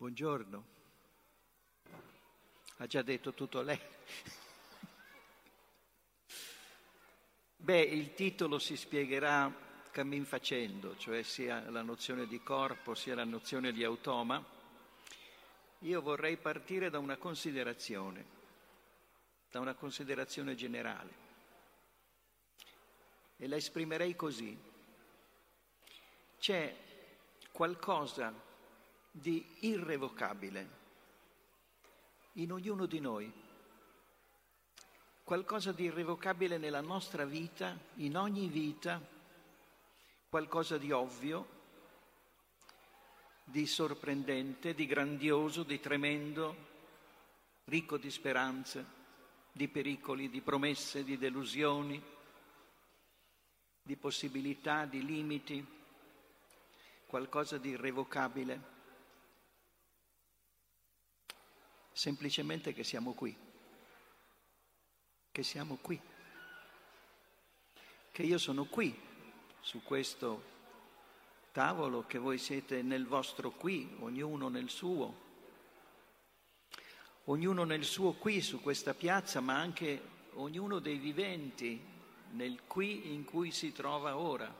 Buongiorno. Ha già detto tutto lei. Beh, il titolo si spiegherà cammin facendo, cioè sia la nozione di corpo sia la nozione di automa. Io vorrei partire da una considerazione, da una considerazione generale. E la esprimerei così. C'è qualcosa di irrevocabile in ognuno di noi, qualcosa di irrevocabile nella nostra vita, in ogni vita, qualcosa di ovvio, di sorprendente, di grandioso, di tremendo, ricco di speranze, di pericoli, di promesse, di delusioni, di possibilità, di limiti, qualcosa di irrevocabile. Semplicemente che siamo qui, che siamo qui, che io sono qui su questo tavolo, che voi siete nel vostro qui, ognuno nel suo, ognuno nel suo qui su questa piazza, ma anche ognuno dei viventi nel qui in cui si trova ora.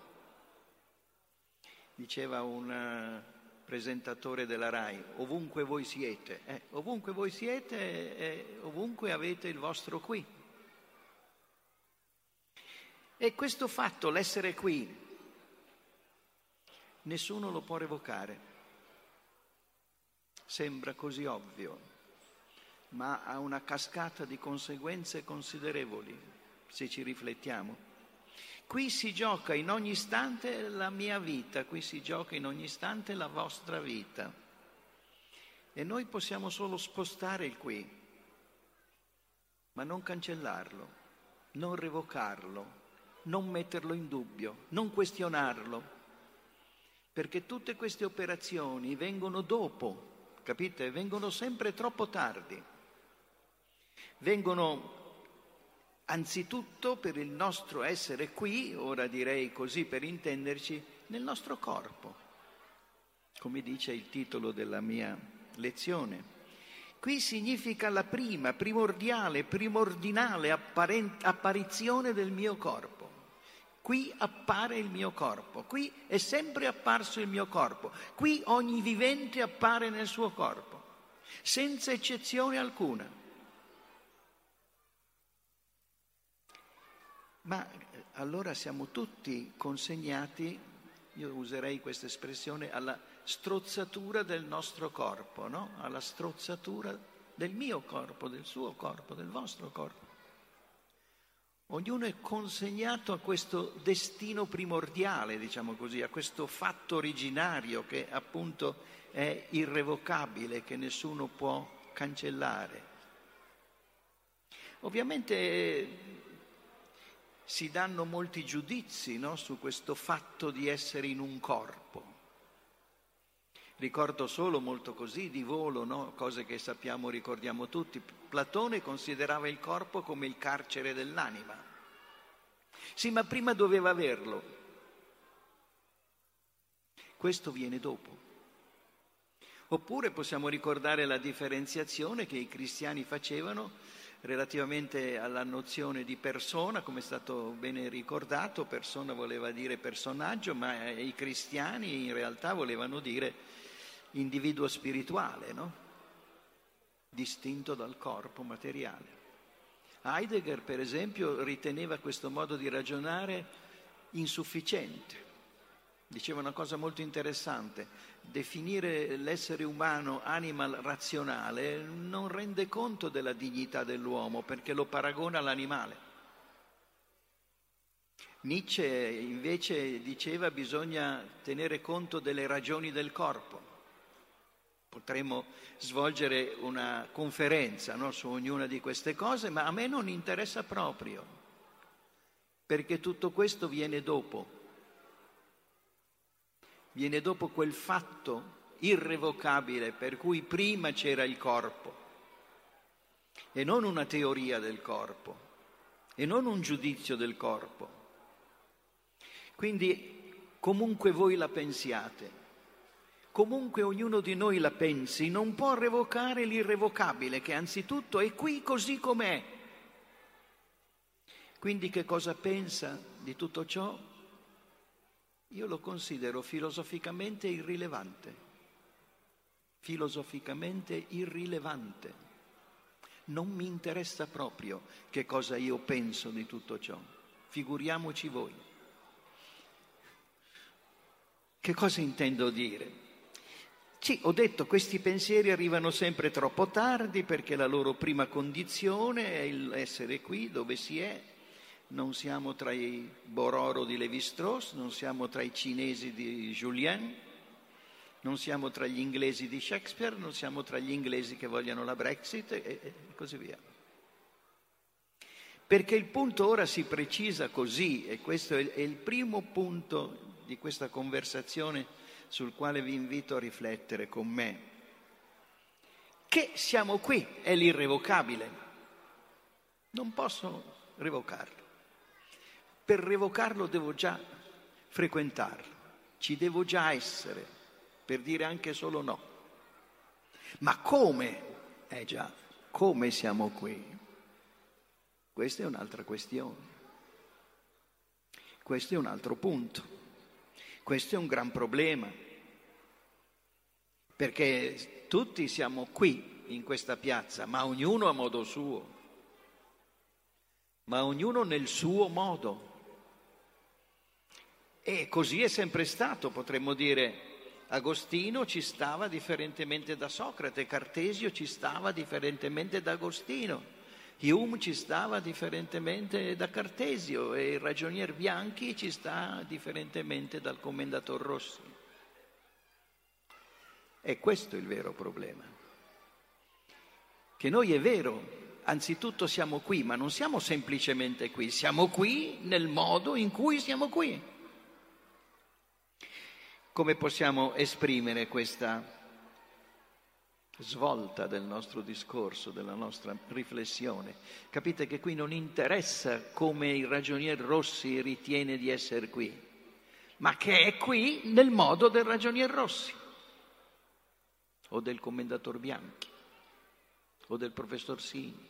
Diceva un presentatore della RAI, ovunque voi siete, eh, ovunque voi siete eh, ovunque avete il vostro qui. E questo fatto, l'essere qui, nessuno lo può revocare. Sembra così ovvio, ma ha una cascata di conseguenze considerevoli se ci riflettiamo. Qui si gioca in ogni istante la mia vita, qui si gioca in ogni istante la vostra vita. E noi possiamo solo spostare il qui, ma non cancellarlo, non revocarlo, non metterlo in dubbio, non questionarlo, perché tutte queste operazioni vengono dopo, capite? Vengono sempre troppo tardi, vengono anzitutto per il nostro essere qui, ora direi così per intenderci, nel nostro corpo, come dice il titolo della mia lezione. Qui significa la prima, primordiale, primordinale apparent- apparizione del mio corpo. Qui appare il mio corpo, qui è sempre apparso il mio corpo, qui ogni vivente appare nel suo corpo, senza eccezione alcuna. Ma eh, allora siamo tutti consegnati, io userei questa espressione, alla strozzatura del nostro corpo, no? alla strozzatura del mio corpo, del suo corpo, del vostro corpo. Ognuno è consegnato a questo destino primordiale, diciamo così, a questo fatto originario che appunto è irrevocabile, che nessuno può cancellare. Ovviamente si danno molti giudizi no, su questo fatto di essere in un corpo. Ricordo solo molto così di volo, no? cose che sappiamo, ricordiamo tutti. Platone considerava il corpo come il carcere dell'anima. Sì, ma prima doveva averlo. Questo viene dopo. Oppure possiamo ricordare la differenziazione che i cristiani facevano relativamente alla nozione di persona, come è stato bene ricordato, persona voleva dire personaggio, ma i cristiani in realtà volevano dire individuo spirituale, no? distinto dal corpo materiale. Heidegger, per esempio, riteneva questo modo di ragionare insufficiente. Diceva una cosa molto interessante, definire l'essere umano animal razionale non rende conto della dignità dell'uomo perché lo paragona all'animale. Nietzsche invece diceva bisogna tenere conto delle ragioni del corpo. Potremmo svolgere una conferenza no, su ognuna di queste cose, ma a me non interessa proprio, perché tutto questo viene dopo viene dopo quel fatto irrevocabile per cui prima c'era il corpo e non una teoria del corpo e non un giudizio del corpo. Quindi comunque voi la pensiate, comunque ognuno di noi la pensi, non può revocare l'irrevocabile, che anzitutto è qui così com'è. Quindi che cosa pensa di tutto ciò? Io lo considero filosoficamente irrilevante. Filosoficamente irrilevante. Non mi interessa proprio che cosa io penso di tutto ciò. Figuriamoci voi. Che cosa intendo dire? Sì, ho detto, questi pensieri arrivano sempre troppo tardi perché la loro prima condizione è l'essere qui dove si è. Non siamo tra i Bororo di Levi-Strauss, non siamo tra i cinesi di Julien, non siamo tra gli inglesi di Shakespeare, non siamo tra gli inglesi che vogliono la Brexit e, e così via. Perché il punto ora si precisa così, e questo è il primo punto di questa conversazione sul quale vi invito a riflettere con me, che siamo qui, è l'irrevocabile. Non posso revocarlo. Per revocarlo devo già frequentarlo, ci devo già essere, per dire anche solo no. Ma come? Eh già, come siamo qui? Questa è un'altra questione. Questo è un altro punto. Questo è un gran problema, perché tutti siamo qui in questa piazza, ma ognuno a modo suo, ma ognuno nel suo modo. E così è sempre stato, potremmo dire, Agostino ci stava differentemente da Socrate, Cartesio ci stava differentemente da Agostino. Hume ci stava differentemente da Cartesio e il ragionier Bianchi ci sta differentemente dal commendator Rossi. E questo è il vero problema. Che noi è vero, anzitutto siamo qui, ma non siamo semplicemente qui, siamo qui nel modo in cui siamo qui. Come possiamo esprimere questa svolta del nostro discorso, della nostra riflessione. Capite che qui non interessa come il ragionier Rossi ritiene di essere qui, ma che è qui nel modo del ragionier Rossi o del commendator Bianchi o del professor Sini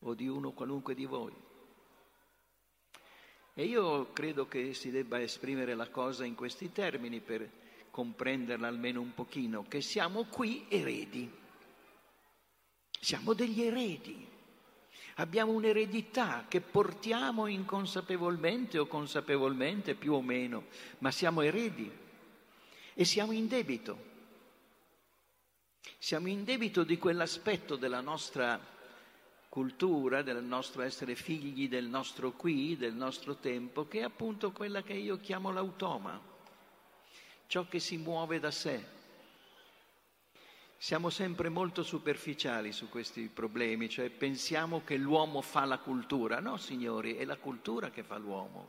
o di uno qualunque di voi. E io credo che si debba esprimere la cosa in questi termini per comprenderla almeno un pochino, che siamo qui eredi. Siamo degli eredi. Abbiamo un'eredità che portiamo inconsapevolmente o consapevolmente, più o meno, ma siamo eredi e siamo in debito. Siamo in debito di quell'aspetto della nostra cultura, del nostro essere figli del nostro qui, del nostro tempo, che è appunto quella che io chiamo l'automa ciò che si muove da sé. Siamo sempre molto superficiali su questi problemi, cioè pensiamo che l'uomo fa la cultura. No, signori, è la cultura che fa l'uomo.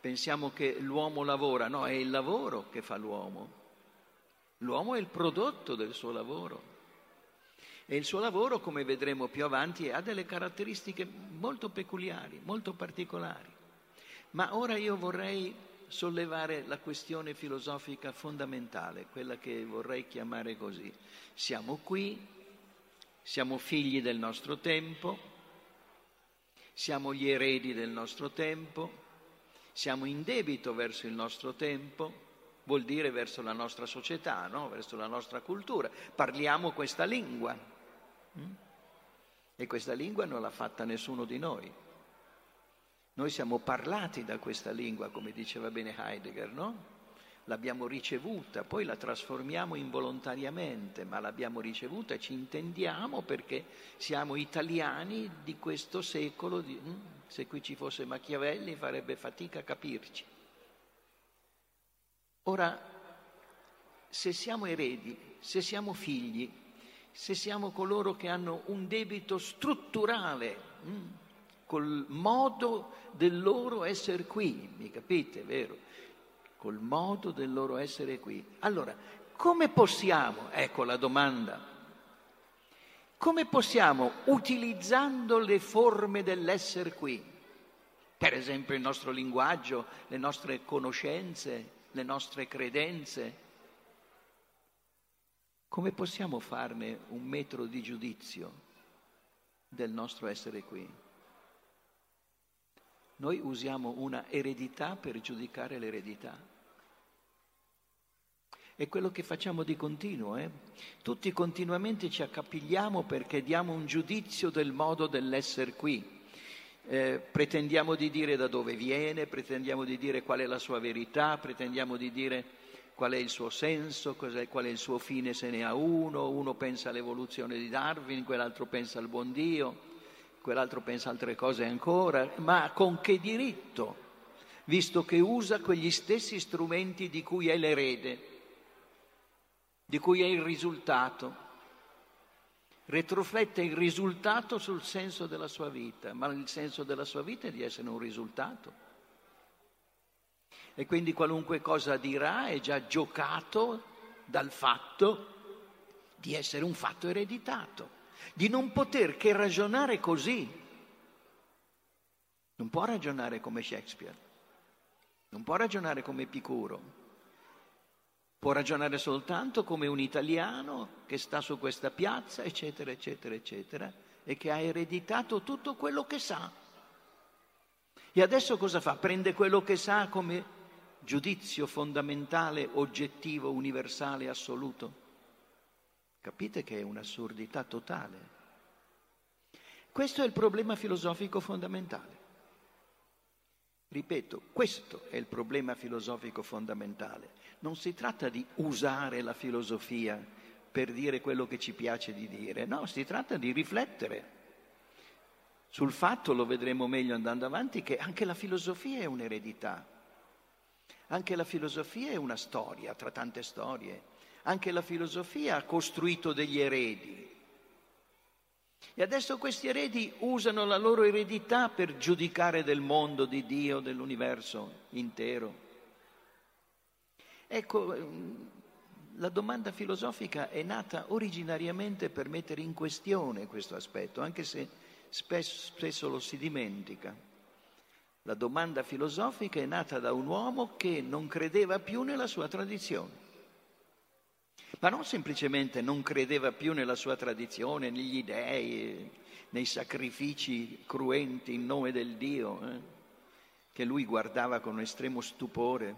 Pensiamo che l'uomo lavora, no, è il lavoro che fa l'uomo. L'uomo è il prodotto del suo lavoro. E il suo lavoro, come vedremo più avanti, ha delle caratteristiche molto peculiari, molto particolari. Ma ora io vorrei sollevare la questione filosofica fondamentale, quella che vorrei chiamare così. Siamo qui, siamo figli del nostro tempo, siamo gli eredi del nostro tempo, siamo in debito verso il nostro tempo, vuol dire verso la nostra società, no? verso la nostra cultura. Parliamo questa lingua? E questa lingua non l'ha fatta nessuno di noi. Noi siamo parlati da questa lingua, come diceva bene Heidegger, no? L'abbiamo ricevuta, poi la trasformiamo involontariamente, ma l'abbiamo ricevuta e ci intendiamo perché siamo italiani di questo secolo. Di, hm? se qui ci fosse Machiavelli farebbe fatica a capirci. Ora, se siamo eredi, se siamo figli, se siamo coloro che hanno un debito strutturale, hm? col modo del loro essere qui, mi capite, vero? Col modo del loro essere qui. Allora, come possiamo, ecco la domanda, come possiamo, utilizzando le forme dell'essere qui, per esempio il nostro linguaggio, le nostre conoscenze, le nostre credenze, come possiamo farne un metro di giudizio del nostro essere qui? Noi usiamo una eredità per giudicare l'eredità. È quello che facciamo di continuo. Eh? Tutti continuamente ci accapigliamo perché diamo un giudizio del modo dell'essere qui. Eh, pretendiamo di dire da dove viene, pretendiamo di dire qual è la sua verità, pretendiamo di dire qual è il suo senso, qual è il suo fine se ne ha uno, uno pensa all'evoluzione di Darwin, quell'altro pensa al buon Dio, quell'altro pensa altre cose ancora, ma con che diritto, visto che usa quegli stessi strumenti di cui è l'erede, di cui è il risultato retroflette il risultato sul senso della sua vita, ma il senso della sua vita è di essere un risultato. E quindi qualunque cosa dirà è già giocato dal fatto di essere un fatto ereditato, di non poter che ragionare così. Non può ragionare come Shakespeare, non può ragionare come Epicuro, può ragionare soltanto come un italiano che sta su questa piazza, eccetera, eccetera, eccetera, e che ha ereditato tutto quello che sa. E adesso cosa fa? Prende quello che sa come giudizio fondamentale, oggettivo, universale, assoluto. Capite che è un'assurdità totale. Questo è il problema filosofico fondamentale. Ripeto, questo è il problema filosofico fondamentale non si tratta di usare la filosofia per dire quello che ci piace di dire, no, si tratta di riflettere sul fatto, lo vedremo meglio andando avanti, che anche la filosofia è un'eredità, anche la filosofia è una storia tra tante storie, anche la filosofia ha costruito degli eredi. E adesso questi eredi usano la loro eredità per giudicare del mondo, di Dio, dell'universo intero. Ecco, ehm, la domanda filosofica è nata originariamente per mettere in questione questo aspetto, anche se spesso, spesso lo si dimentica. La domanda filosofica è nata da un uomo che non credeva più nella sua tradizione, ma non semplicemente non credeva più nella sua tradizione, negli dei, nei sacrifici cruenti in nome del Dio, eh, che lui guardava con estremo stupore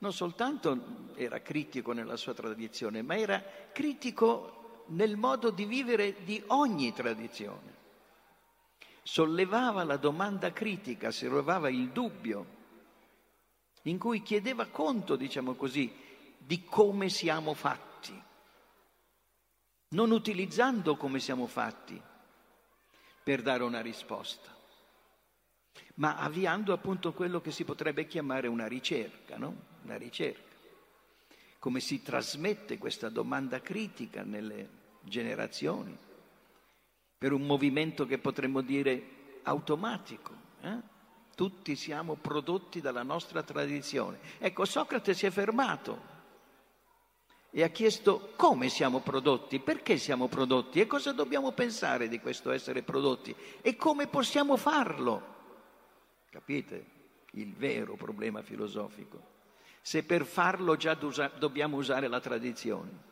non soltanto era critico nella sua tradizione, ma era critico nel modo di vivere di ogni tradizione. Sollevava la domanda critica, sollevava il dubbio, in cui chiedeva conto, diciamo così, di come siamo fatti, non utilizzando come siamo fatti per dare una risposta ma avviando appunto quello che si potrebbe chiamare una ricerca, no? Una ricerca. Come si trasmette questa domanda critica nelle generazioni, per un movimento che potremmo dire automatico. Eh? Tutti siamo prodotti dalla nostra tradizione. Ecco, Socrate si è fermato e ha chiesto come siamo prodotti, perché siamo prodotti e cosa dobbiamo pensare di questo essere prodotti e come possiamo farlo. Capite il vero problema filosofico? Se per farlo già dobbiamo usare la tradizione,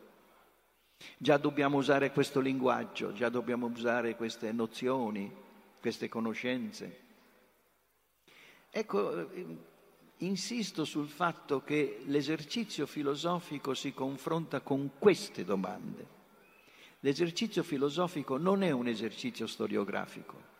già dobbiamo usare questo linguaggio, già dobbiamo usare queste nozioni, queste conoscenze. Ecco, insisto sul fatto che l'esercizio filosofico si confronta con queste domande. L'esercizio filosofico non è un esercizio storiografico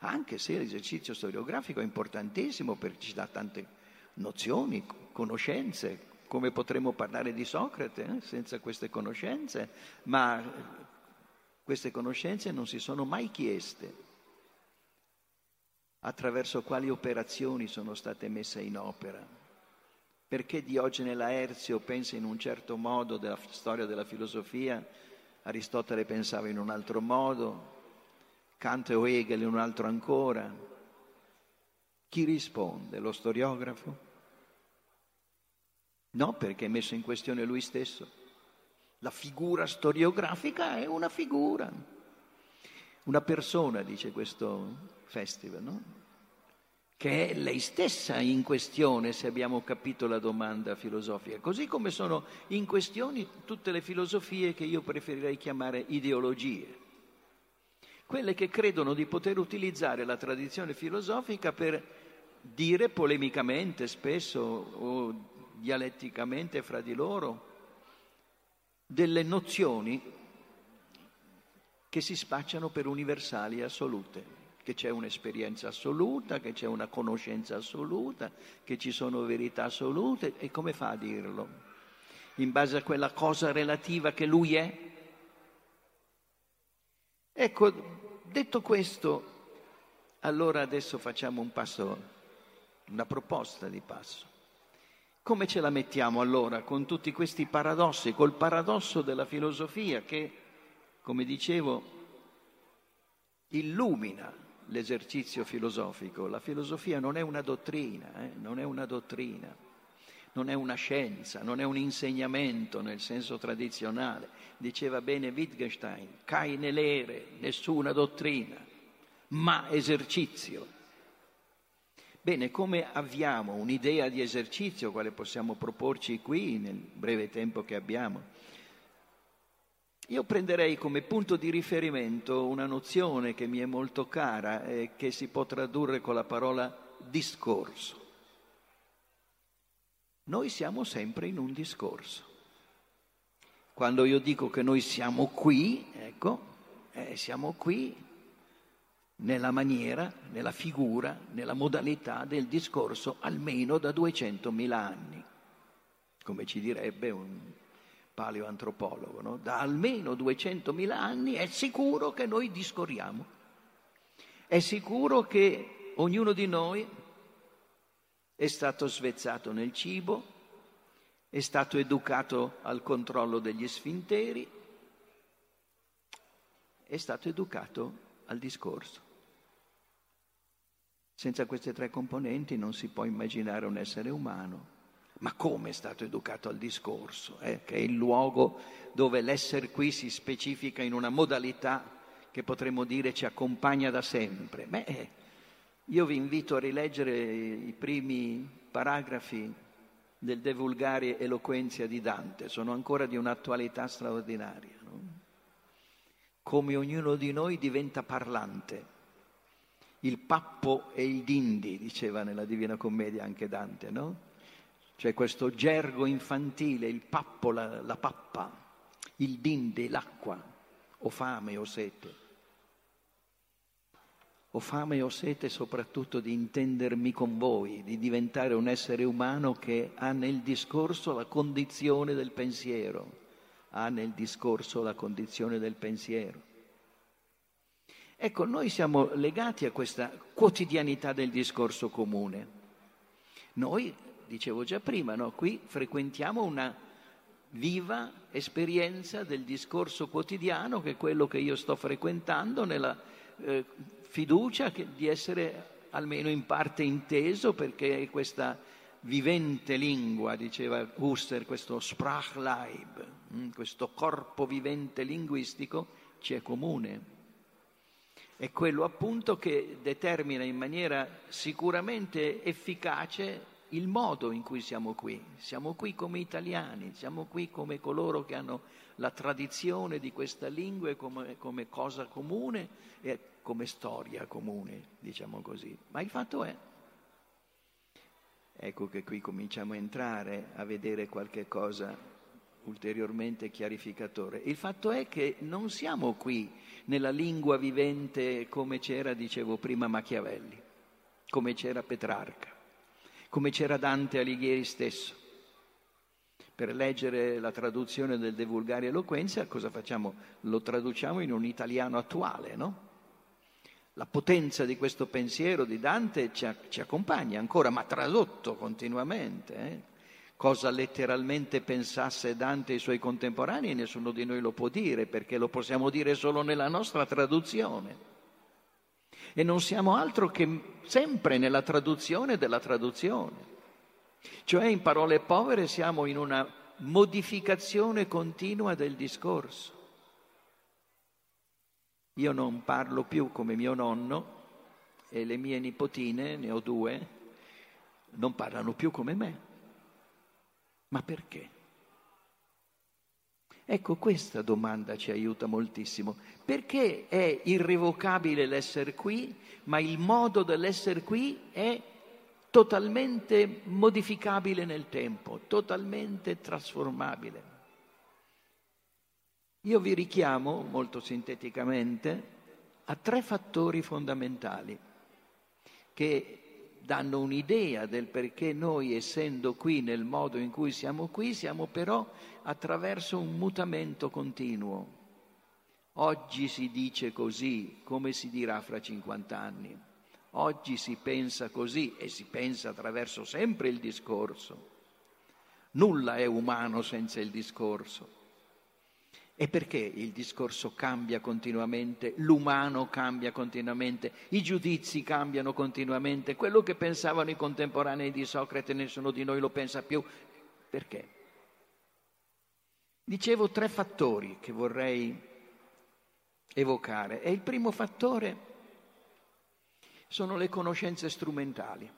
anche se l'esercizio storiografico è importantissimo perché ci dà tante nozioni, conoscenze, come potremmo parlare di Socrate eh, senza queste conoscenze, ma queste conoscenze non si sono mai chieste attraverso quali operazioni sono state messe in opera. Perché Diogene Laerzio pensa in un certo modo della storia della filosofia, Aristotele pensava in un altro modo, Kant o Hegel e un altro ancora. Chi risponde? Lo storiografo? No, perché è messo in questione lui stesso. La figura storiografica è una figura. Una persona, dice questo festival, no? che è lei stessa in questione se abbiamo capito la domanda filosofica, così come sono in questione tutte le filosofie che io preferirei chiamare ideologie, quelle che credono di poter utilizzare la tradizione filosofica per dire polemicamente spesso o dialetticamente fra di loro delle nozioni che si spacciano per universali e assolute che c'è un'esperienza assoluta, che c'è una conoscenza assoluta, che ci sono verità assolute e come fa a dirlo? In base a quella cosa relativa che lui è? Ecco, detto questo, allora adesso facciamo un passo, una proposta di passo. Come ce la mettiamo allora con tutti questi paradossi, col paradosso della filosofia che, come dicevo, illumina l'esercizio filosofico. La filosofia non è una dottrina, eh? non è una dottrina, non è una scienza, non è un insegnamento nel senso tradizionale. Diceva bene Wittgenstein, keine Lehre, nessuna dottrina, ma esercizio. Bene, come avviamo un'idea di esercizio, quale possiamo proporci qui nel breve tempo che abbiamo? Io prenderei come punto di riferimento una nozione che mi è molto cara e che si può tradurre con la parola discorso. Noi siamo sempre in un discorso. Quando io dico che noi siamo qui, ecco, eh, siamo qui nella maniera, nella figura, nella modalità del discorso almeno da 200.000 anni, come ci direbbe un paleoantropologo, no? da almeno 200.000 anni è sicuro che noi discorriamo, è sicuro che ognuno di noi è stato svezzato nel cibo, è stato educato al controllo degli sfinteri, è stato educato al discorso. Senza queste tre componenti non si può immaginare un essere umano. Ma come è stato educato al discorso, eh? che è il luogo dove l'essere qui si specifica in una modalità che potremmo dire ci accompagna da sempre. Beh, eh, io vi invito a rileggere i primi paragrafi del De Vulgari Eloquenzia di Dante, sono ancora di un'attualità straordinaria. No? Come ognuno di noi diventa parlante. Il pappo e il dindi, diceva nella Divina Commedia anche Dante, no? C'è questo gergo infantile, il pappo, la, la pappa, il dinde, l'acqua, ho fame, ho sete. Ho fame ho sete soprattutto di intendermi con voi, di diventare un essere umano che ha nel discorso la condizione del pensiero, ha nel discorso la condizione del pensiero. Ecco, noi siamo legati a questa quotidianità del discorso comune. Noi dicevo già prima, no? qui frequentiamo una viva esperienza del discorso quotidiano che è quello che io sto frequentando nella eh, fiducia che, di essere almeno in parte inteso perché questa vivente lingua, diceva Husser, questo Sprachleib, mm, questo corpo vivente linguistico ci è comune. È quello appunto che determina in maniera sicuramente efficace il modo in cui siamo qui. Siamo qui come italiani, siamo qui come coloro che hanno la tradizione di questa lingua come, come cosa comune e come storia comune, diciamo così. Ma il fatto è, ecco che qui cominciamo a entrare a vedere qualche cosa ulteriormente chiarificatore. Il fatto è che non siamo qui nella lingua vivente come c'era, dicevo prima, Machiavelli, come c'era Petrarca come c'era Dante Alighieri stesso. Per leggere la traduzione del De Vulgari Eloquenza, cosa facciamo? Lo traduciamo in un italiano attuale, no? La potenza di questo pensiero di Dante ci, ci accompagna ancora, ma tradotto continuamente. Eh? Cosa letteralmente pensasse Dante e i suoi contemporanei, nessuno di noi lo può dire, perché lo possiamo dire solo nella nostra traduzione e non siamo altro che sempre nella traduzione della traduzione. Cioè, in parole povere, siamo in una modificazione continua del discorso. Io non parlo più come mio nonno e le mie nipotine, ne ho due, non parlano più come me. Ma perché? Ecco, questa domanda ci aiuta moltissimo. Perché è irrevocabile l'essere qui, ma il modo dell'essere qui è totalmente modificabile nel tempo, totalmente trasformabile? Io vi richiamo molto sinteticamente a tre fattori fondamentali che danno un'idea del perché noi, essendo qui nel modo in cui siamo qui, siamo però attraverso un mutamento continuo. Oggi si dice così, come si dirà fra 50 anni. Oggi si pensa così e si pensa attraverso sempre il discorso. Nulla è umano senza il discorso. E perché il discorso cambia continuamente, l'umano cambia continuamente, i giudizi cambiano continuamente, quello che pensavano i contemporanei di Socrate nessuno di noi lo pensa più. Perché? Dicevo tre fattori che vorrei evocare e il primo fattore sono le conoscenze strumentali.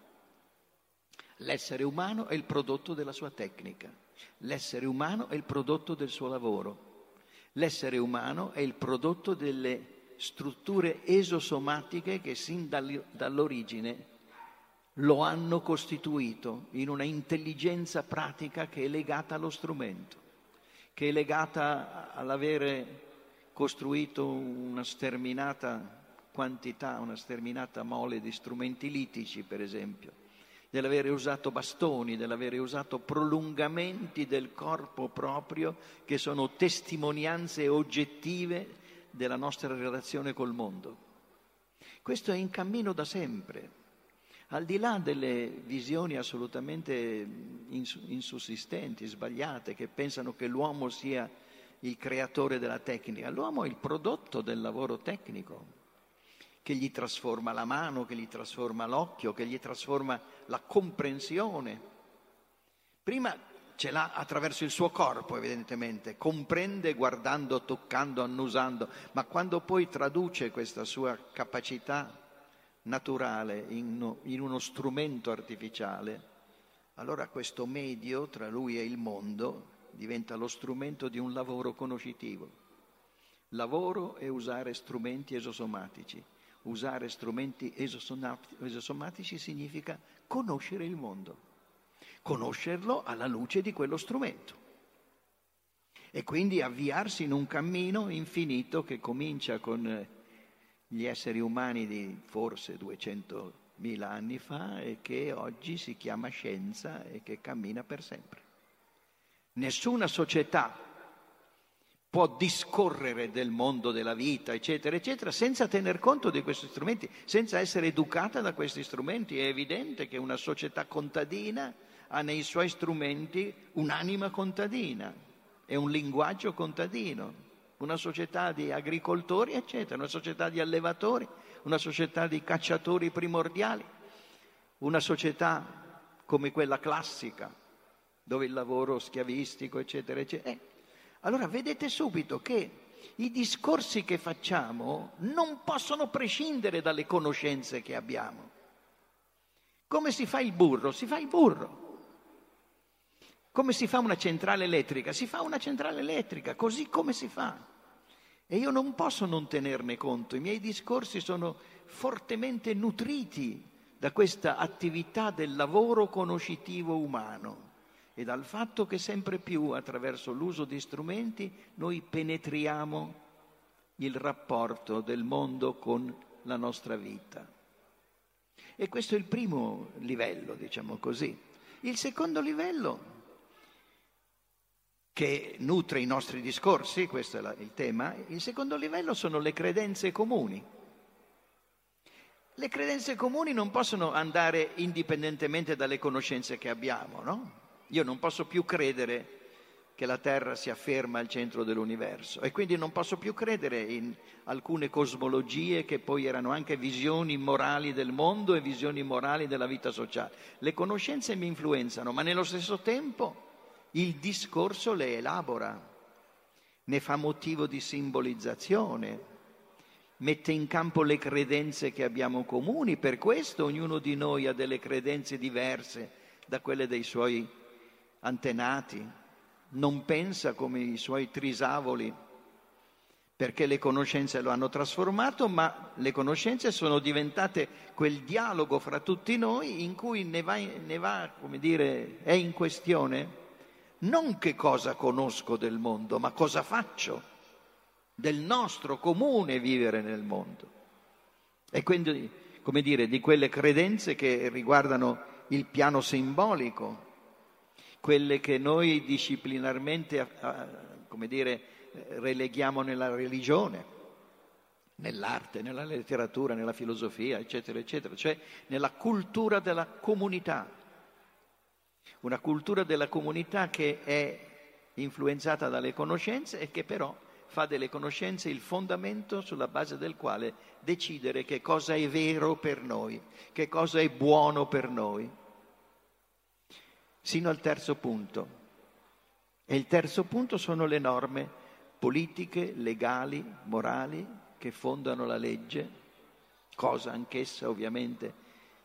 L'essere umano è il prodotto della sua tecnica, l'essere umano è il prodotto del suo lavoro. L'essere umano è il prodotto delle strutture esosomatiche che sin dall'origine lo hanno costituito in una intelligenza pratica che è legata allo strumento, che è legata all'avere costruito una sterminata quantità, una sterminata mole di strumenti litici, per esempio, dell'avere usato bastoni, dell'avere usato prolungamenti del corpo proprio che sono testimonianze oggettive della nostra relazione col mondo. Questo è in cammino da sempre, al di là delle visioni assolutamente insussistenti, sbagliate, che pensano che l'uomo sia il creatore della tecnica, l'uomo è il prodotto del lavoro tecnico che gli trasforma la mano, che gli trasforma l'occhio, che gli trasforma la comprensione. Prima ce l'ha attraverso il suo corpo, evidentemente, comprende guardando, toccando, annusando, ma quando poi traduce questa sua capacità naturale in, in uno strumento artificiale, allora questo medio tra lui e il mondo diventa lo strumento di un lavoro conoscitivo. Lavoro è usare strumenti esosomatici usare strumenti esosomatici significa conoscere il mondo, conoscerlo alla luce di quello strumento e quindi avviarsi in un cammino infinito che comincia con gli esseri umani di forse 200.000 anni fa e che oggi si chiama scienza e che cammina per sempre. Nessuna società può discorrere del mondo della vita, eccetera, eccetera, senza tener conto di questi strumenti, senza essere educata da questi strumenti. È evidente che una società contadina ha nei suoi strumenti un'anima contadina e un linguaggio contadino, una società di agricoltori, eccetera, una società di allevatori, una società di cacciatori primordiali, una società come quella classica, dove il lavoro schiavistico, eccetera, eccetera. Eh, allora vedete subito che i discorsi che facciamo non possono prescindere dalle conoscenze che abbiamo. Come si fa il burro? Si fa il burro. Come si fa una centrale elettrica? Si fa una centrale elettrica, così come si fa. E io non posso non tenerne conto, i miei discorsi sono fortemente nutriti da questa attività del lavoro conoscitivo umano e dal fatto che sempre più attraverso l'uso di strumenti noi penetriamo il rapporto del mondo con la nostra vita. E questo è il primo livello, diciamo così. Il secondo livello, che nutre i nostri discorsi, questo è il tema, il secondo livello sono le credenze comuni. Le credenze comuni non possono andare indipendentemente dalle conoscenze che abbiamo, no? Io non posso più credere che la Terra si afferma al centro dell'universo e quindi non posso più credere in alcune cosmologie che poi erano anche visioni morali del mondo e visioni morali della vita sociale. Le conoscenze mi influenzano, ma nello stesso tempo il discorso le elabora, ne fa motivo di simbolizzazione, mette in campo le credenze che abbiamo comuni, per questo ognuno di noi ha delle credenze diverse da quelle dei suoi antenati, non pensa come i suoi trisavoli, perché le conoscenze lo hanno trasformato, ma le conoscenze sono diventate quel dialogo fra tutti noi in cui ne va, ne va come dire, è in questione non che cosa conosco del mondo, ma cosa faccio del nostro comune vivere nel mondo. E quindi, come dire, di quelle credenze che riguardano il piano simbolico, quelle che noi disciplinarmente, come dire, releghiamo nella religione, nell'arte, nella letteratura, nella filosofia, eccetera, eccetera, cioè nella cultura della comunità. Una cultura della comunità che è influenzata dalle conoscenze e che però fa delle conoscenze il fondamento sulla base del quale decidere che cosa è vero per noi, che cosa è buono per noi. Sino al terzo punto. E il terzo punto sono le norme politiche, legali, morali che fondano la legge, cosa anch'essa ovviamente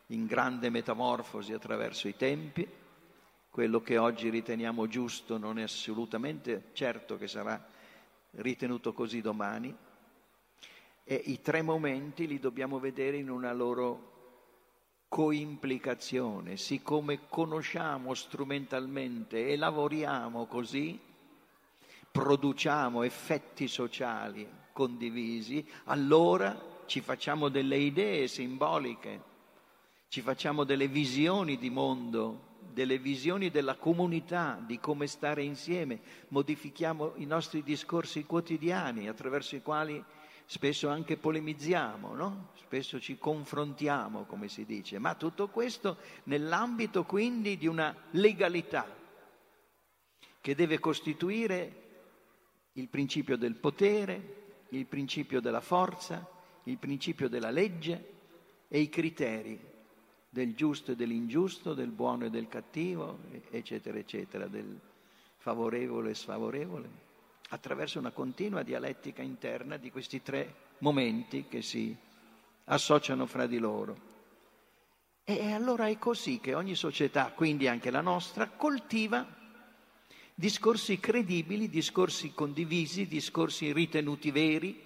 in grande metamorfosi attraverso i tempi. Quello che oggi riteniamo giusto non è assolutamente certo che sarà ritenuto così domani, e i tre momenti li dobbiamo vedere in una loro coimplicazione, siccome conosciamo strumentalmente e lavoriamo così, produciamo effetti sociali condivisi, allora ci facciamo delle idee simboliche, ci facciamo delle visioni di mondo delle visioni della comunità, di come stare insieme, modifichiamo i nostri discorsi quotidiani attraverso i quali spesso anche polemizziamo, no? spesso ci confrontiamo, come si dice, ma tutto questo nell'ambito quindi di una legalità che deve costituire il principio del potere, il principio della forza, il principio della legge e i criteri del giusto e dell'ingiusto, del buono e del cattivo, eccetera, eccetera, del favorevole e sfavorevole, attraverso una continua dialettica interna di questi tre momenti che si associano fra di loro. E allora è così che ogni società, quindi anche la nostra, coltiva discorsi credibili, discorsi condivisi, discorsi ritenuti veri,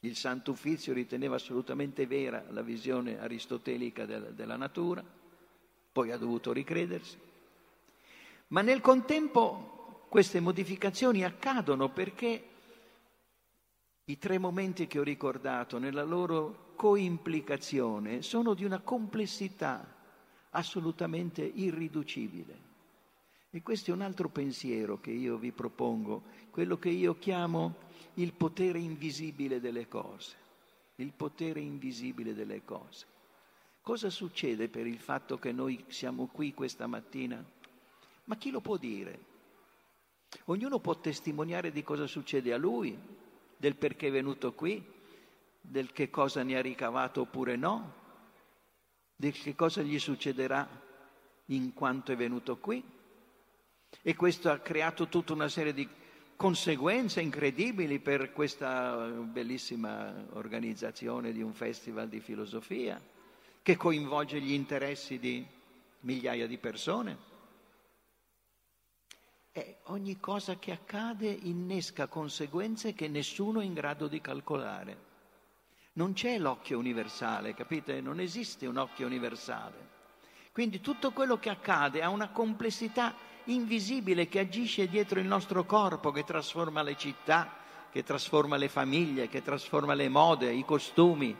il Santo Uffizio riteneva assolutamente vera la visione aristotelica della, della natura, poi ha dovuto ricredersi. Ma nel contempo queste modificazioni accadono perché i tre momenti che ho ricordato nella loro coimplicazione sono di una complessità assolutamente irriducibile. E questo è un altro pensiero che io vi propongo, quello che io chiamo il potere invisibile delle cose, il potere invisibile delle cose. Cosa succede per il fatto che noi siamo qui questa mattina? Ma chi lo può dire? Ognuno può testimoniare di cosa succede a lui, del perché è venuto qui, del che cosa ne ha ricavato oppure no, del che cosa gli succederà in quanto è venuto qui. E questo ha creato tutta una serie di conseguenze incredibili per questa bellissima organizzazione di un festival di filosofia che coinvolge gli interessi di migliaia di persone. E ogni cosa che accade innesca conseguenze che nessuno è in grado di calcolare. Non c'è l'occhio universale, capite? Non esiste un occhio universale. Quindi tutto quello che accade ha una complessità invisibile che agisce dietro il nostro corpo, che trasforma le città, che trasforma le famiglie, che trasforma le mode, i costumi,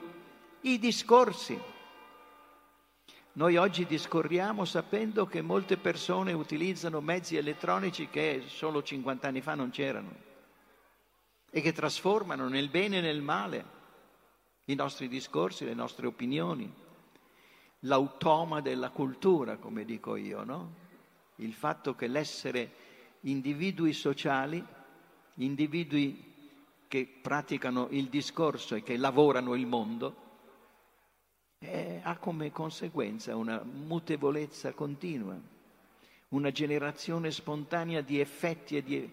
i discorsi. Noi oggi discorriamo sapendo che molte persone utilizzano mezzi elettronici che solo 50 anni fa non c'erano e che trasformano nel bene e nel male i nostri discorsi, le nostre opinioni, l'automa della cultura, come dico io, no? il fatto che l'essere individui sociali, individui che praticano il discorso e che lavorano il mondo, eh, ha come conseguenza una mutevolezza continua, una generazione spontanea di effetti e di,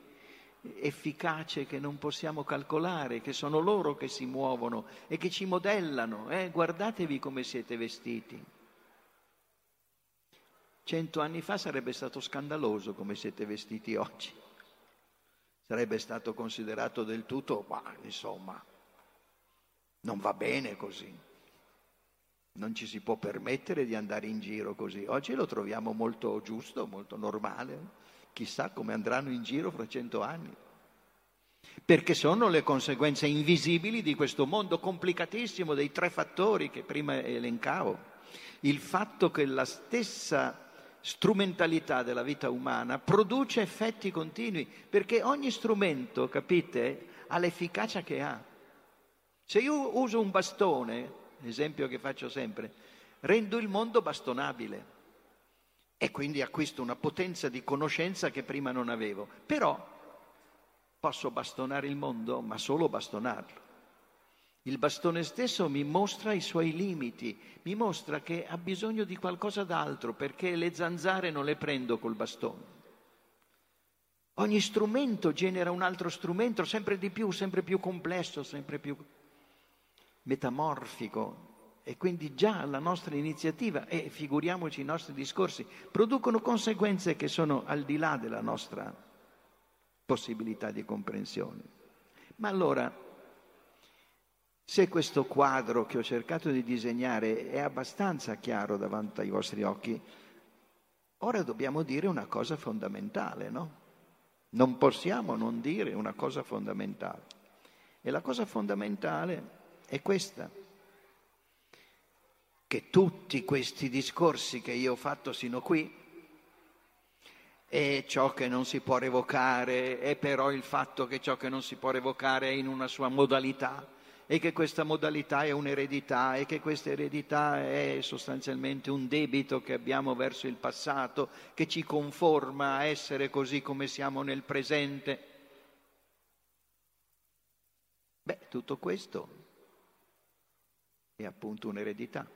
efficace che non possiamo calcolare, che sono loro che si muovono e che ci modellano. Eh? Guardatevi come siete vestiti. Cento anni fa sarebbe stato scandaloso come siete vestiti oggi. Sarebbe stato considerato del tutto, ma insomma, non va bene così. Non ci si può permettere di andare in giro così. Oggi lo troviamo molto giusto, molto normale. Chissà come andranno in giro fra cento anni. Perché sono le conseguenze invisibili di questo mondo complicatissimo dei tre fattori che prima elencavo. Il fatto che la stessa strumentalità della vita umana produce effetti continui, perché ogni strumento, capite, ha l'efficacia che ha. Se io uso un bastone, esempio che faccio sempre, rendo il mondo bastonabile e quindi acquisto una potenza di conoscenza che prima non avevo. Però posso bastonare il mondo, ma solo bastonarlo. Il bastone stesso mi mostra i suoi limiti, mi mostra che ha bisogno di qualcosa d'altro perché le zanzare non le prendo col bastone. Ogni strumento genera un altro strumento, sempre di più, sempre più complesso, sempre più metamorfico. E quindi già la nostra iniziativa, e figuriamoci i nostri discorsi, producono conseguenze che sono al di là della nostra possibilità di comprensione. Ma allora, se questo quadro che ho cercato di disegnare è abbastanza chiaro davanti ai vostri occhi, ora dobbiamo dire una cosa fondamentale, no? Non possiamo non dire una cosa fondamentale. E la cosa fondamentale è questa, che tutti questi discorsi che io ho fatto sino qui, è ciò che non si può revocare, è però il fatto che ciò che non si può revocare è in una sua modalità e che questa modalità è un'eredità e che questa eredità è sostanzialmente un debito che abbiamo verso il passato, che ci conforma a essere così come siamo nel presente. Beh, tutto questo è appunto un'eredità.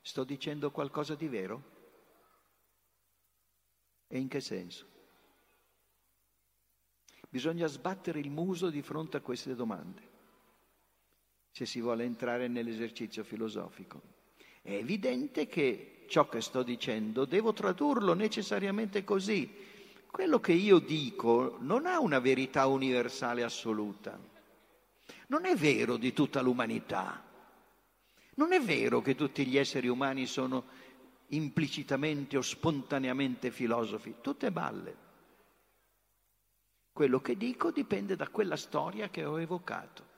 Sto dicendo qualcosa di vero? E in che senso? Bisogna sbattere il muso di fronte a queste domande, se si vuole entrare nell'esercizio filosofico. È evidente che ciò che sto dicendo devo tradurlo necessariamente così. Quello che io dico non ha una verità universale assoluta. Non è vero di tutta l'umanità. Non è vero che tutti gli esseri umani sono implicitamente o spontaneamente filosofi, tutte balle. Quello che dico dipende da quella storia che ho evocato.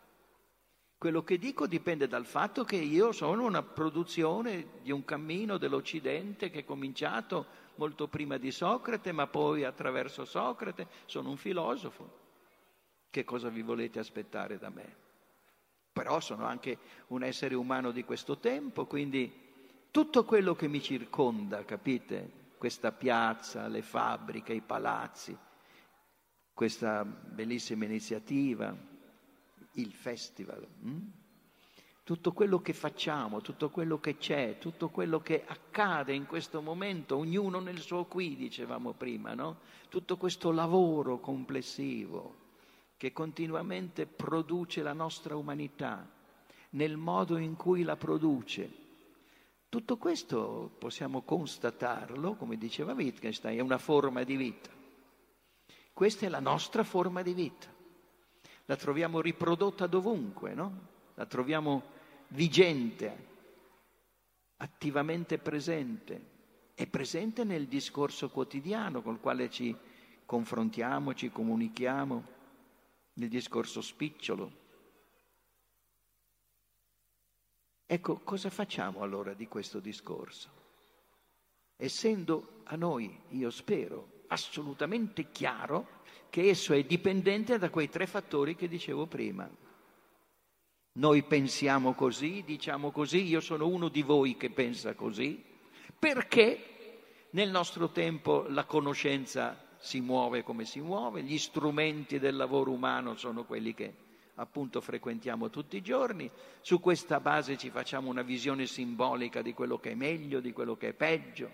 Quello che dico dipende dal fatto che io sono una produzione di un cammino dell'Occidente che è cominciato molto prima di Socrate, ma poi attraverso Socrate sono un filosofo. Che cosa vi volete aspettare da me? Però sono anche un essere umano di questo tempo, quindi tutto quello che mi circonda, capite? Questa piazza, le fabbriche, i palazzi, questa bellissima iniziativa, il festival. Hm? Tutto quello che facciamo, tutto quello che c'è, tutto quello che accade in questo momento, ognuno nel suo qui, dicevamo prima, no? Tutto questo lavoro complessivo che continuamente produce la nostra umanità nel modo in cui la produce tutto questo possiamo constatarlo, come diceva Wittgenstein, è una forma di vita. Questa è la nostra forma di vita. La troviamo riprodotta dovunque, no? La troviamo vigente, attivamente presente. È presente nel discorso quotidiano col quale ci confrontiamo, ci comunichiamo, nel discorso spicciolo. Ecco, cosa facciamo allora di questo discorso? Essendo a noi, io spero, assolutamente chiaro che esso è dipendente da quei tre fattori che dicevo prima. Noi pensiamo così, diciamo così, io sono uno di voi che pensa così, perché nel nostro tempo la conoscenza si muove come si muove, gli strumenti del lavoro umano sono quelli che appunto frequentiamo tutti i giorni, su questa base ci facciamo una visione simbolica di quello che è meglio, di quello che è peggio,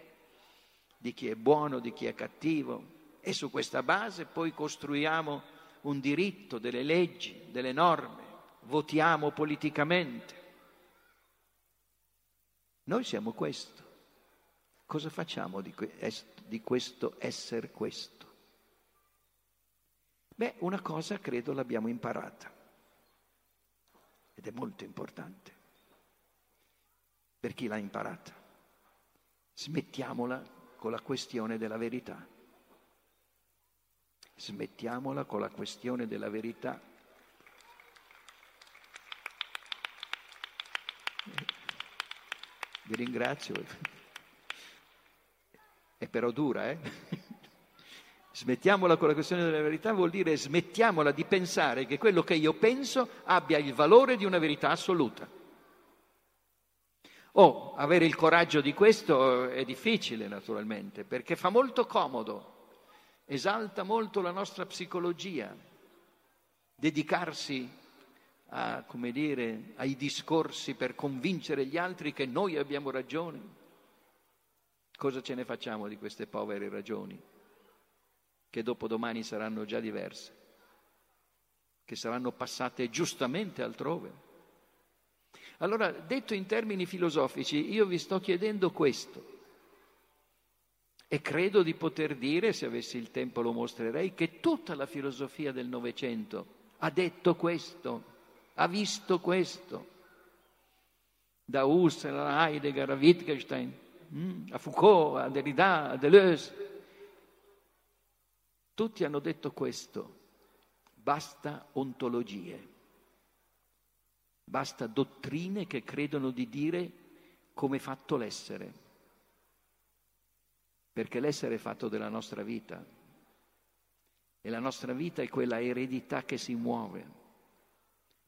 di chi è buono, di chi è cattivo, e su questa base poi costruiamo un diritto, delle leggi, delle norme, votiamo politicamente. Noi siamo questo. Cosa facciamo di, questo essere questo? Beh, una cosa credo l'abbiamo imparata ed è molto importante. Per chi l'ha imparata? Smettiamola con la questione della verità. Smettiamola con la questione della verità. Vi ringrazio. È però dura, eh? Smettiamola con la questione della verità vuol dire smettiamola di pensare che quello che io penso abbia il valore di una verità assoluta. Oh, avere il coraggio di questo è difficile naturalmente, perché fa molto comodo, esalta molto la nostra psicologia, dedicarsi a, come dire, ai discorsi per convincere gli altri che noi abbiamo ragione. Cosa ce ne facciamo di queste povere ragioni? Che dopo domani saranno già diverse, che saranno passate giustamente altrove. Allora, detto in termini filosofici, io vi sto chiedendo questo. E credo di poter dire, se avessi il tempo lo mostrerei, che tutta la filosofia del Novecento ha detto questo, ha visto questo. Da Husserl a Heidegger a Wittgenstein, mm, a Foucault, a Derrida, a Deleuze. Tutti hanno detto questo. Basta ontologie. Basta dottrine che credono di dire come è fatto l'essere, perché l'essere è fatto della nostra vita e la nostra vita è quella eredità che si muove.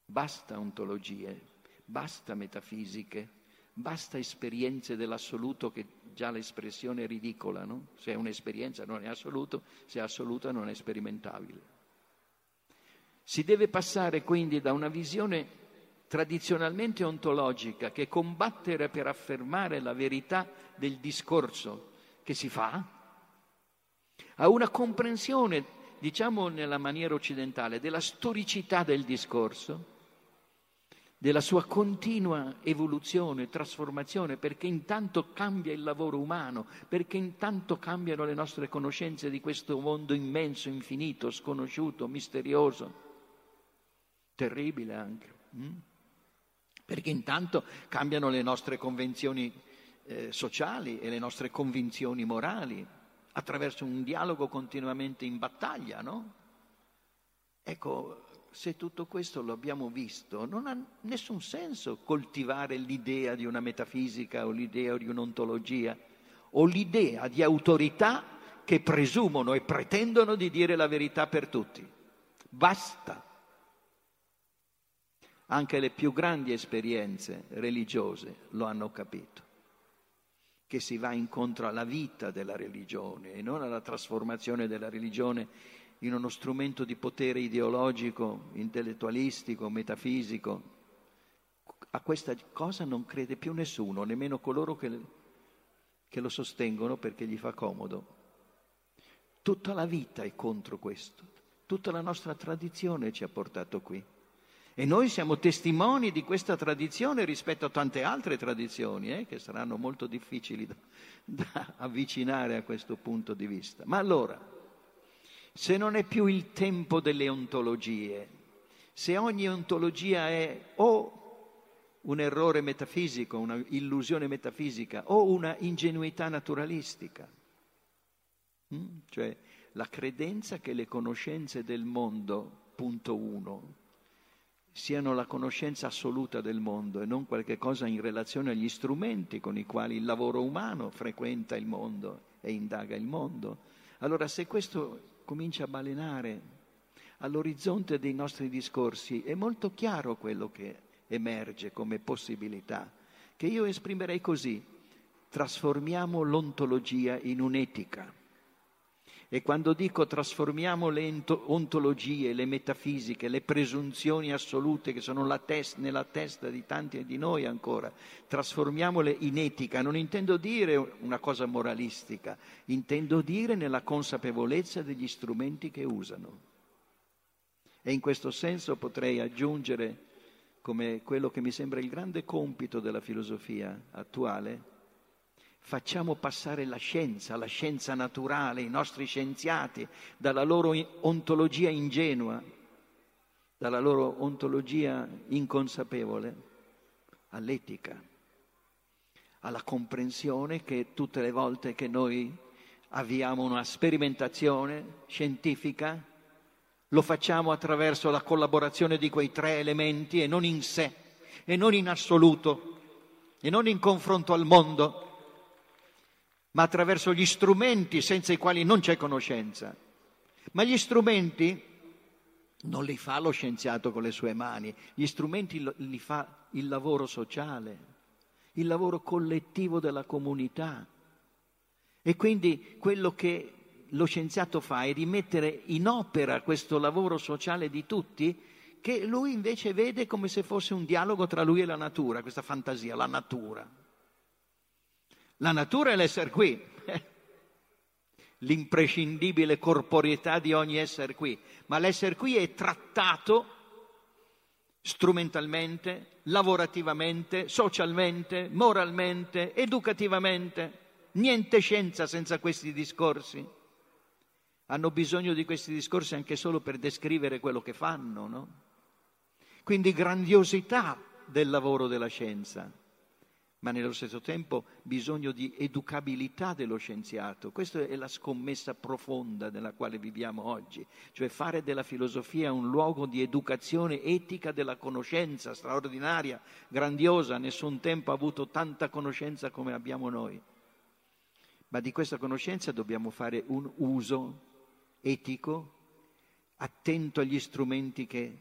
Basta ontologie, basta metafisiche, basta esperienze dell'assoluto che già l'espressione ridicola, no? Se è un'esperienza non è assoluto, se è assoluta non è sperimentabile. Si deve passare quindi da una visione tradizionalmente ontologica che combattere per affermare la verità del discorso che si fa, a una comprensione, diciamo nella maniera occidentale, della storicità del discorso, della sua continua evoluzione, trasformazione, perché intanto cambia il lavoro umano, perché intanto cambiano le nostre conoscenze di questo mondo immenso, infinito, sconosciuto, misterioso, terribile anche. Mm? perché intanto cambiano le nostre convenzioni eh, sociali e le nostre convinzioni morali attraverso un dialogo continuamente in battaglia, no? Ecco, se tutto questo lo abbiamo visto, non ha nessun senso coltivare l'idea di una metafisica o l'idea di un'ontologia o l'idea di autorità che presumono e pretendono di dire la verità per tutti. Basta. Anche le più grandi esperienze religiose lo hanno capito, che si va incontro alla vita della religione e non alla trasformazione della religione in uno strumento di potere ideologico, intellettualistico, metafisico. A questa cosa non crede più nessuno, nemmeno coloro che, che lo sostengono perché gli fa comodo. Tutta la vita è contro questo, tutta la nostra tradizione ci ha portato qui. E noi siamo testimoni di questa tradizione rispetto a tante altre tradizioni, eh, che saranno molto difficili da, da avvicinare a questo punto di vista. Ma allora, se non è più il tempo delle ontologie, se ogni ontologia è o un errore metafisico, una illusione metafisica o una ingenuità naturalistica, mm? cioè la credenza che le conoscenze del mondo, punto uno, siano la conoscenza assoluta del mondo e non qualche cosa in relazione agli strumenti con i quali il lavoro umano frequenta il mondo e indaga il mondo. Allora se questo comincia a balenare all'orizzonte dei nostri discorsi, è molto chiaro quello che emerge come possibilità, che io esprimerei così, trasformiamo l'ontologia in un'etica E quando dico trasformiamo le ontologie, le metafisiche, le presunzioni assolute che sono test, nella testa di tanti di noi ancora, trasformiamole in etica, non intendo dire una cosa moralistica, intendo dire nella consapevolezza degli strumenti che usano. E in questo senso potrei aggiungere, come quello che mi sembra il grande compito della filosofia attuale, facciamo passare la scienza, la scienza naturale, i nostri scienziati, dalla loro ontologia ingenua, dalla loro ontologia inconsapevole, all'etica, alla comprensione che tutte le volte che noi avviamo una sperimentazione scientifica, lo facciamo attraverso la collaborazione di quei tre elementi e non in sé, e non in assoluto, e non in confronto al mondo, ma attraverso gli strumenti senza i quali non c'è conoscenza. Ma gli strumenti non li fa lo scienziato con le sue mani, gli strumenti li fa il lavoro sociale, il lavoro collettivo della comunità. E quindi quello che lo scienziato fa è di mettere in opera questo lavoro sociale di tutti che lui invece vede come se fosse un dialogo tra lui e la natura, questa fantasia, la natura. La natura è l'essere qui, l'imprescindibile corporeità di ogni essere qui, ma l'essere qui è trattato strumentalmente, lavorativamente, socialmente, moralmente, educativamente. Niente scienza senza questi discorsi. Hanno bisogno di questi discorsi anche solo per descrivere quello che fanno, no? Quindi grandiosità del lavoro della scienza ma nello stesso tempo bisogno di educabilità dello scienziato. Questa è la scommessa profonda nella quale viviamo oggi, cioè fare della filosofia un luogo di educazione etica della conoscenza straordinaria, grandiosa, nessun tempo ha avuto tanta conoscenza come abbiamo noi. Ma di questa conoscenza dobbiamo fare un uso etico, attento agli strumenti che,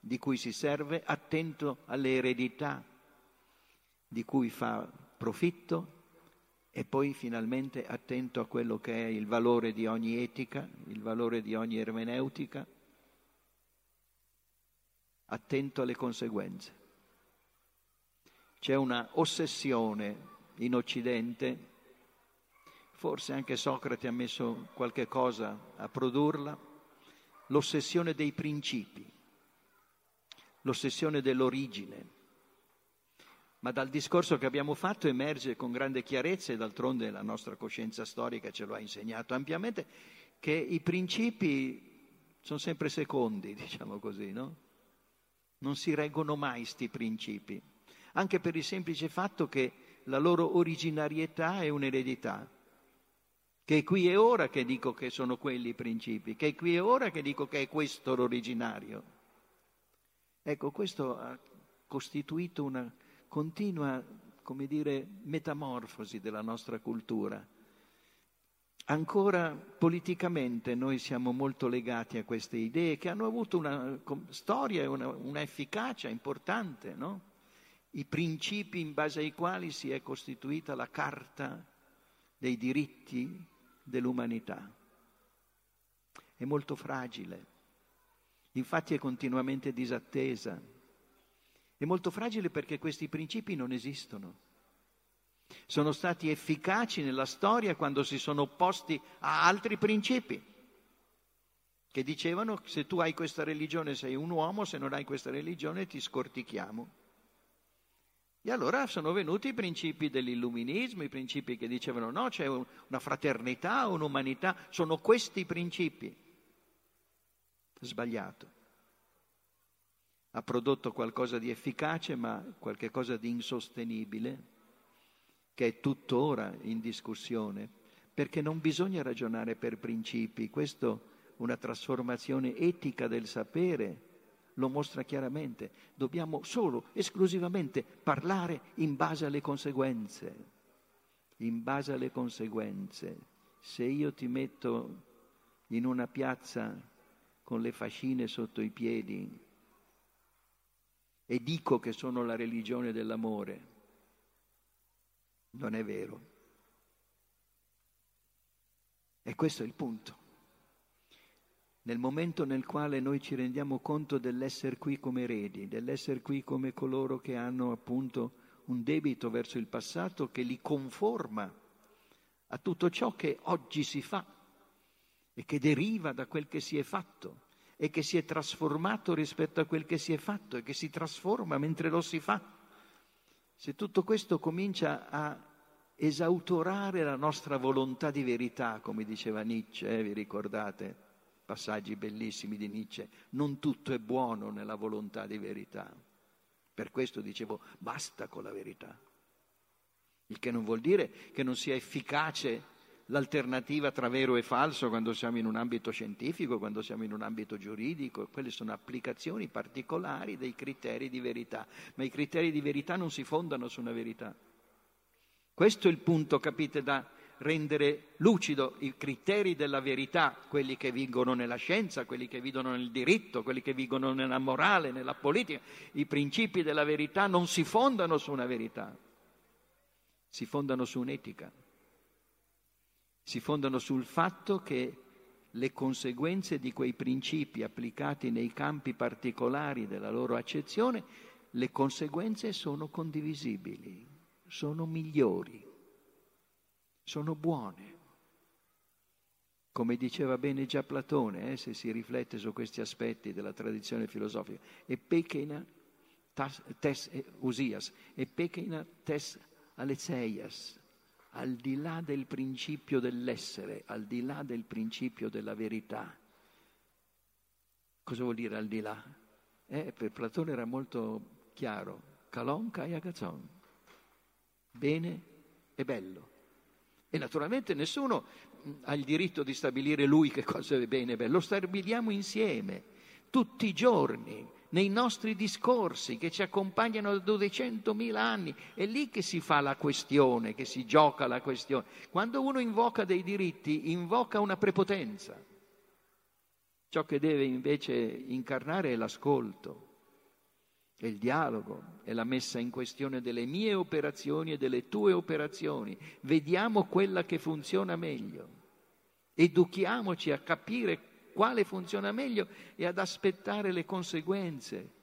di cui si serve, attento alle eredità di cui fa profitto e poi finalmente attento a quello che è il valore di ogni etica, il valore di ogni ermeneutica, attento alle conseguenze. C'è una ossessione in Occidente, forse anche Socrate ha messo qualche cosa a produrla, l'ossessione dei principi, l'ossessione dell'origine ma dal discorso che abbiamo fatto emerge con grande chiarezza, e d'altronde la nostra coscienza storica ce lo ha insegnato ampiamente, che i principi sono sempre secondi, diciamo così, no? Non si reggono mai questi principi, anche per il semplice fatto che la loro originarietà è un'eredità, che è qui e ora che dico che sono quelli i principi, che è qui e ora che dico che è questo l'originario. Ecco, questo ha costituito una continua, come dire, metamorfosi della nostra cultura. Ancora politicamente noi siamo molto legati a queste idee che hanno avuto una storia e una, una efficacia importante, no? I principi in base ai quali si è costituita la carta dei diritti dell'umanità. È molto fragile, infatti è continuamente disattesa è molto fragile perché questi principi non esistono. Sono stati efficaci nella storia quando si sono opposti a altri principi che dicevano se tu hai questa religione sei un uomo, se non hai questa religione ti scortichiamo. E allora sono venuti i principi dell'illuminismo, i principi che dicevano no, c'è una fraternità, un'umanità, sono questi i principi. Sbagliato ha prodotto qualcosa di efficace ma qualcosa di insostenibile che è tuttora in discussione, perché non bisogna ragionare per principi, questo una trasformazione etica del sapere lo mostra chiaramente, dobbiamo solo, esclusivamente parlare in base alle conseguenze, in base alle conseguenze. Se io ti metto in una piazza con le fascine sotto i piedi, e dico che sono la religione dell'amore. Non è vero. E questo è il punto. nel momento nel quale noi ci rendiamo conto dell'essere qui come eredi, dell'essere qui come coloro che hanno appunto un debito verso il passato che li conforma a tutto ciò che oggi si fa e che deriva da quel che si è fatto e che si è trasformato rispetto a quel che si è fatto e che si trasforma mentre lo si fa. Se tutto questo comincia a esautorare la nostra volontà di verità, come diceva Nietzsche, eh, vi ricordate? Passaggi bellissimi di Nietzsche, non tutto è buono nella volontà di verità. Per questo dicevo, basta con la verità. Il che non vuol dire che non sia efficace l'alternativa tra vero e falso quando siamo in un ambito scientifico, quando siamo in un ambito giuridico, quelle sono applicazioni particolari dei criteri di verità, ma i criteri di verità non si fondano su una verità. Questo è il punto, capite, da rendere lucido i criteri della verità, quelli che vigono nella scienza, quelli che vigono nel diritto, quelli che vigono nella morale, nella politica. I principi della verità non si fondano su una verità, si fondano su un'etica si fondano sul fatto che le conseguenze di quei principi applicati nei campi particolari della loro accezione, le conseguenze sono condivisibili, sono migliori, sono buone. Come diceva bene già Platone, eh, se si riflette su questi aspetti della tradizione filosofica, e pechina tes usias, e pechina tes alezeias, al di là del principio dell'essere, al di là del principio della verità. Cosa vuol dire al di là? Eh, per Platone era molto chiaro, calonca e agazon, bene e bello. E naturalmente nessuno ha il diritto di stabilire lui che cosa è bene e bello, lo stabiliamo insieme, tutti i giorni, nei nostri discorsi che ci accompagnano da 200.000 anni. È lì che si fa la questione, che si gioca la questione. Quando uno invoca dei diritti, invoca una prepotenza. Ciò che deve invece incarnare è l'ascolto, è il dialogo, è la messa in questione delle mie operazioni e delle tue operazioni. Vediamo quella che funziona meglio. Educhiamoci a capire quale funziona meglio e ad aspettare le conseguenze.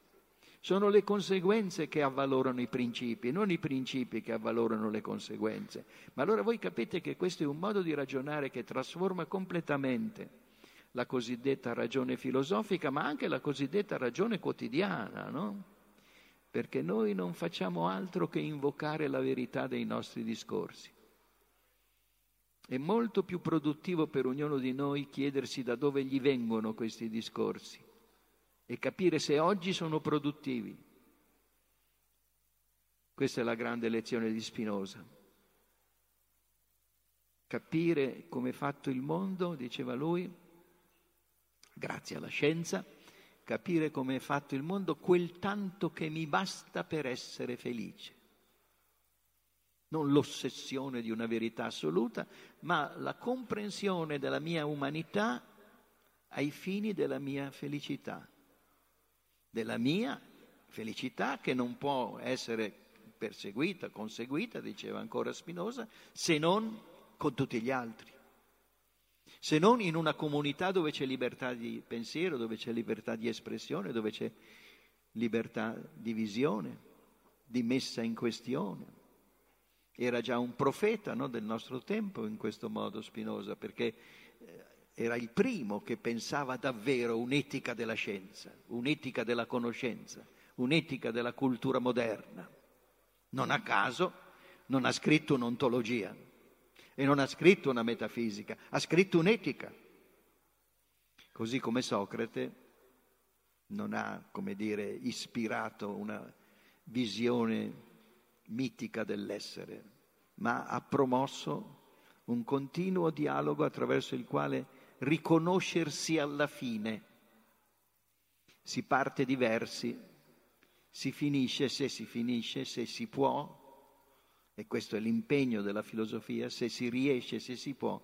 Sono le conseguenze che avvalorano i principi, non i principi che avvalorano le conseguenze. Ma allora voi capite che questo è un modo di ragionare che trasforma completamente la cosiddetta ragione filosofica, ma anche la cosiddetta ragione quotidiana, no? Perché noi non facciamo altro che invocare la verità dei nostri discorsi. È molto più produttivo per ognuno di noi chiedersi da dove gli vengono questi discorsi e capire se oggi sono produttivi. Questa è la grande lezione di Spinoza. Capire come è fatto il mondo, diceva lui, grazie alla scienza, capire come è fatto il mondo quel tanto che mi basta per essere felice non l'ossessione di una verità assoluta, ma la comprensione della mia umanità ai fini della mia felicità, della mia felicità che non può essere perseguita, conseguita, diceva ancora Spinoza, se non con tutti gli altri, se non in una comunità dove c'è libertà di pensiero, dove c'è libertà di espressione, dove c'è libertà di visione, di messa in questione. Era già un profeta no, del nostro tempo in questo modo Spinoza, perché eh, era il primo che pensava davvero un'etica della scienza, un'etica della conoscenza, un'etica della cultura moderna. Non a caso non ha scritto un'ontologia e non ha scritto una metafisica, ha scritto un'etica. Così come Socrate non ha, come dire, ispirato una visione mitica dell'essere, ma ha promosso un continuo dialogo attraverso il quale riconoscersi alla fine. Si parte diversi, si finisce se si finisce, se si può, e questo è l'impegno della filosofia, se si riesce, se si può,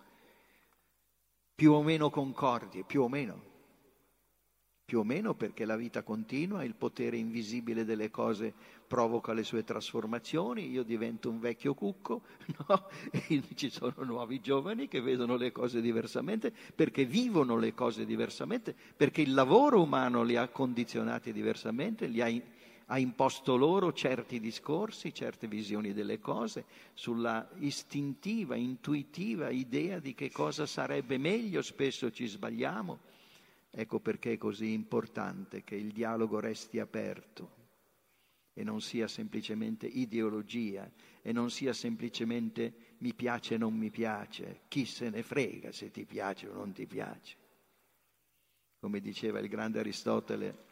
più o meno concordi, più o meno. Più o meno perché la vita continua, il potere invisibile delle cose provoca le sue trasformazioni, io divento un vecchio cucco, no? ci sono nuovi giovani che vedono le cose diversamente, perché vivono le cose diversamente, perché il lavoro umano li ha condizionati diversamente, li ha, ha imposto loro certi discorsi, certe visioni delle cose, sulla istintiva, intuitiva idea di che cosa sarebbe meglio, spesso ci sbagliamo Ecco perché è così importante che il dialogo resti aperto e non sia semplicemente ideologia e non sia semplicemente mi piace o non mi piace, chi se ne frega se ti piace o non ti piace. Come diceva il grande Aristotele,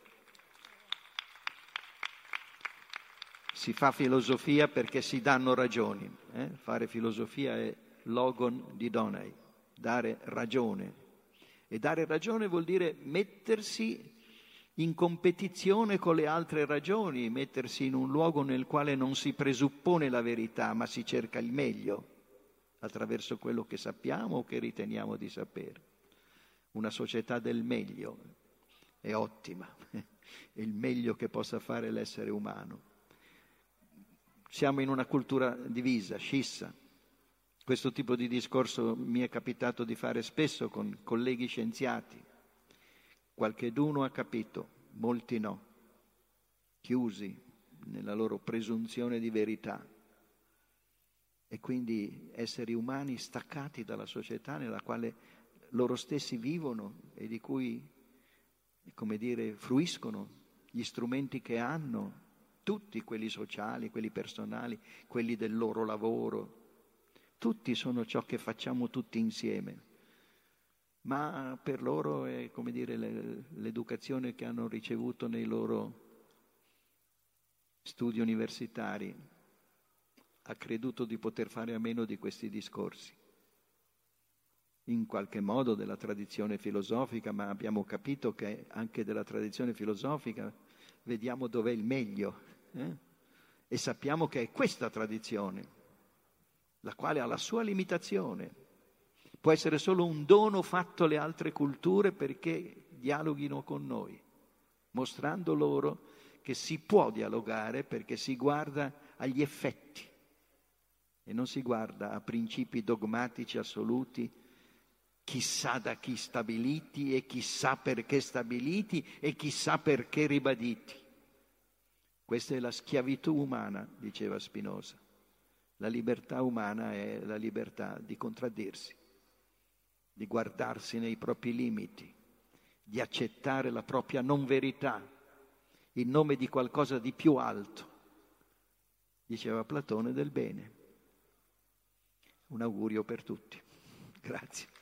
si fa filosofia perché si danno ragioni. Eh? Fare filosofia è logon di donai, dare ragione e dare ragione vuol dire mettersi in competizione con le altre ragioni, mettersi in un luogo nel quale non si presuppone la verità, ma si cerca il meglio attraverso quello che sappiamo o che riteniamo di sapere. Una società del meglio è ottima, è il meglio che possa fare l'essere umano. Siamo in una cultura divisa, scissa, questo tipo di discorso mi è capitato di fare spesso con colleghi scienziati. Qualcheduno ha capito, molti no, chiusi nella loro presunzione di verità e quindi esseri umani staccati dalla società nella quale loro stessi vivono e di cui, come dire, fruiscono gli strumenti che hanno, tutti quelli sociali, quelli personali, quelli del loro lavoro, tutti sono ciò che facciamo tutti insieme, ma per loro è come dire l'educazione che hanno ricevuto nei loro studi universitari ha creduto di poter fare a meno di questi discorsi. In qualche modo della tradizione filosofica, ma abbiamo capito che anche della tradizione filosofica vediamo dov'è il meglio eh? e sappiamo che è questa tradizione la quale ha la sua limitazione. Può essere solo un dono fatto alle altre culture perché dialoghino con noi, mostrando loro che si può dialogare perché si guarda agli effetti e non si guarda a principi dogmatici assoluti, chissà da chi stabiliti e chissà perché stabiliti e chissà perché ribaditi. Questa è la schiavitù umana, diceva Spinoza. La libertà umana è la libertà di contraddirsi, di guardarsi nei propri limiti, di accettare la propria non verità in nome di qualcosa di più alto, diceva Platone del bene. Un augurio per tutti. Grazie.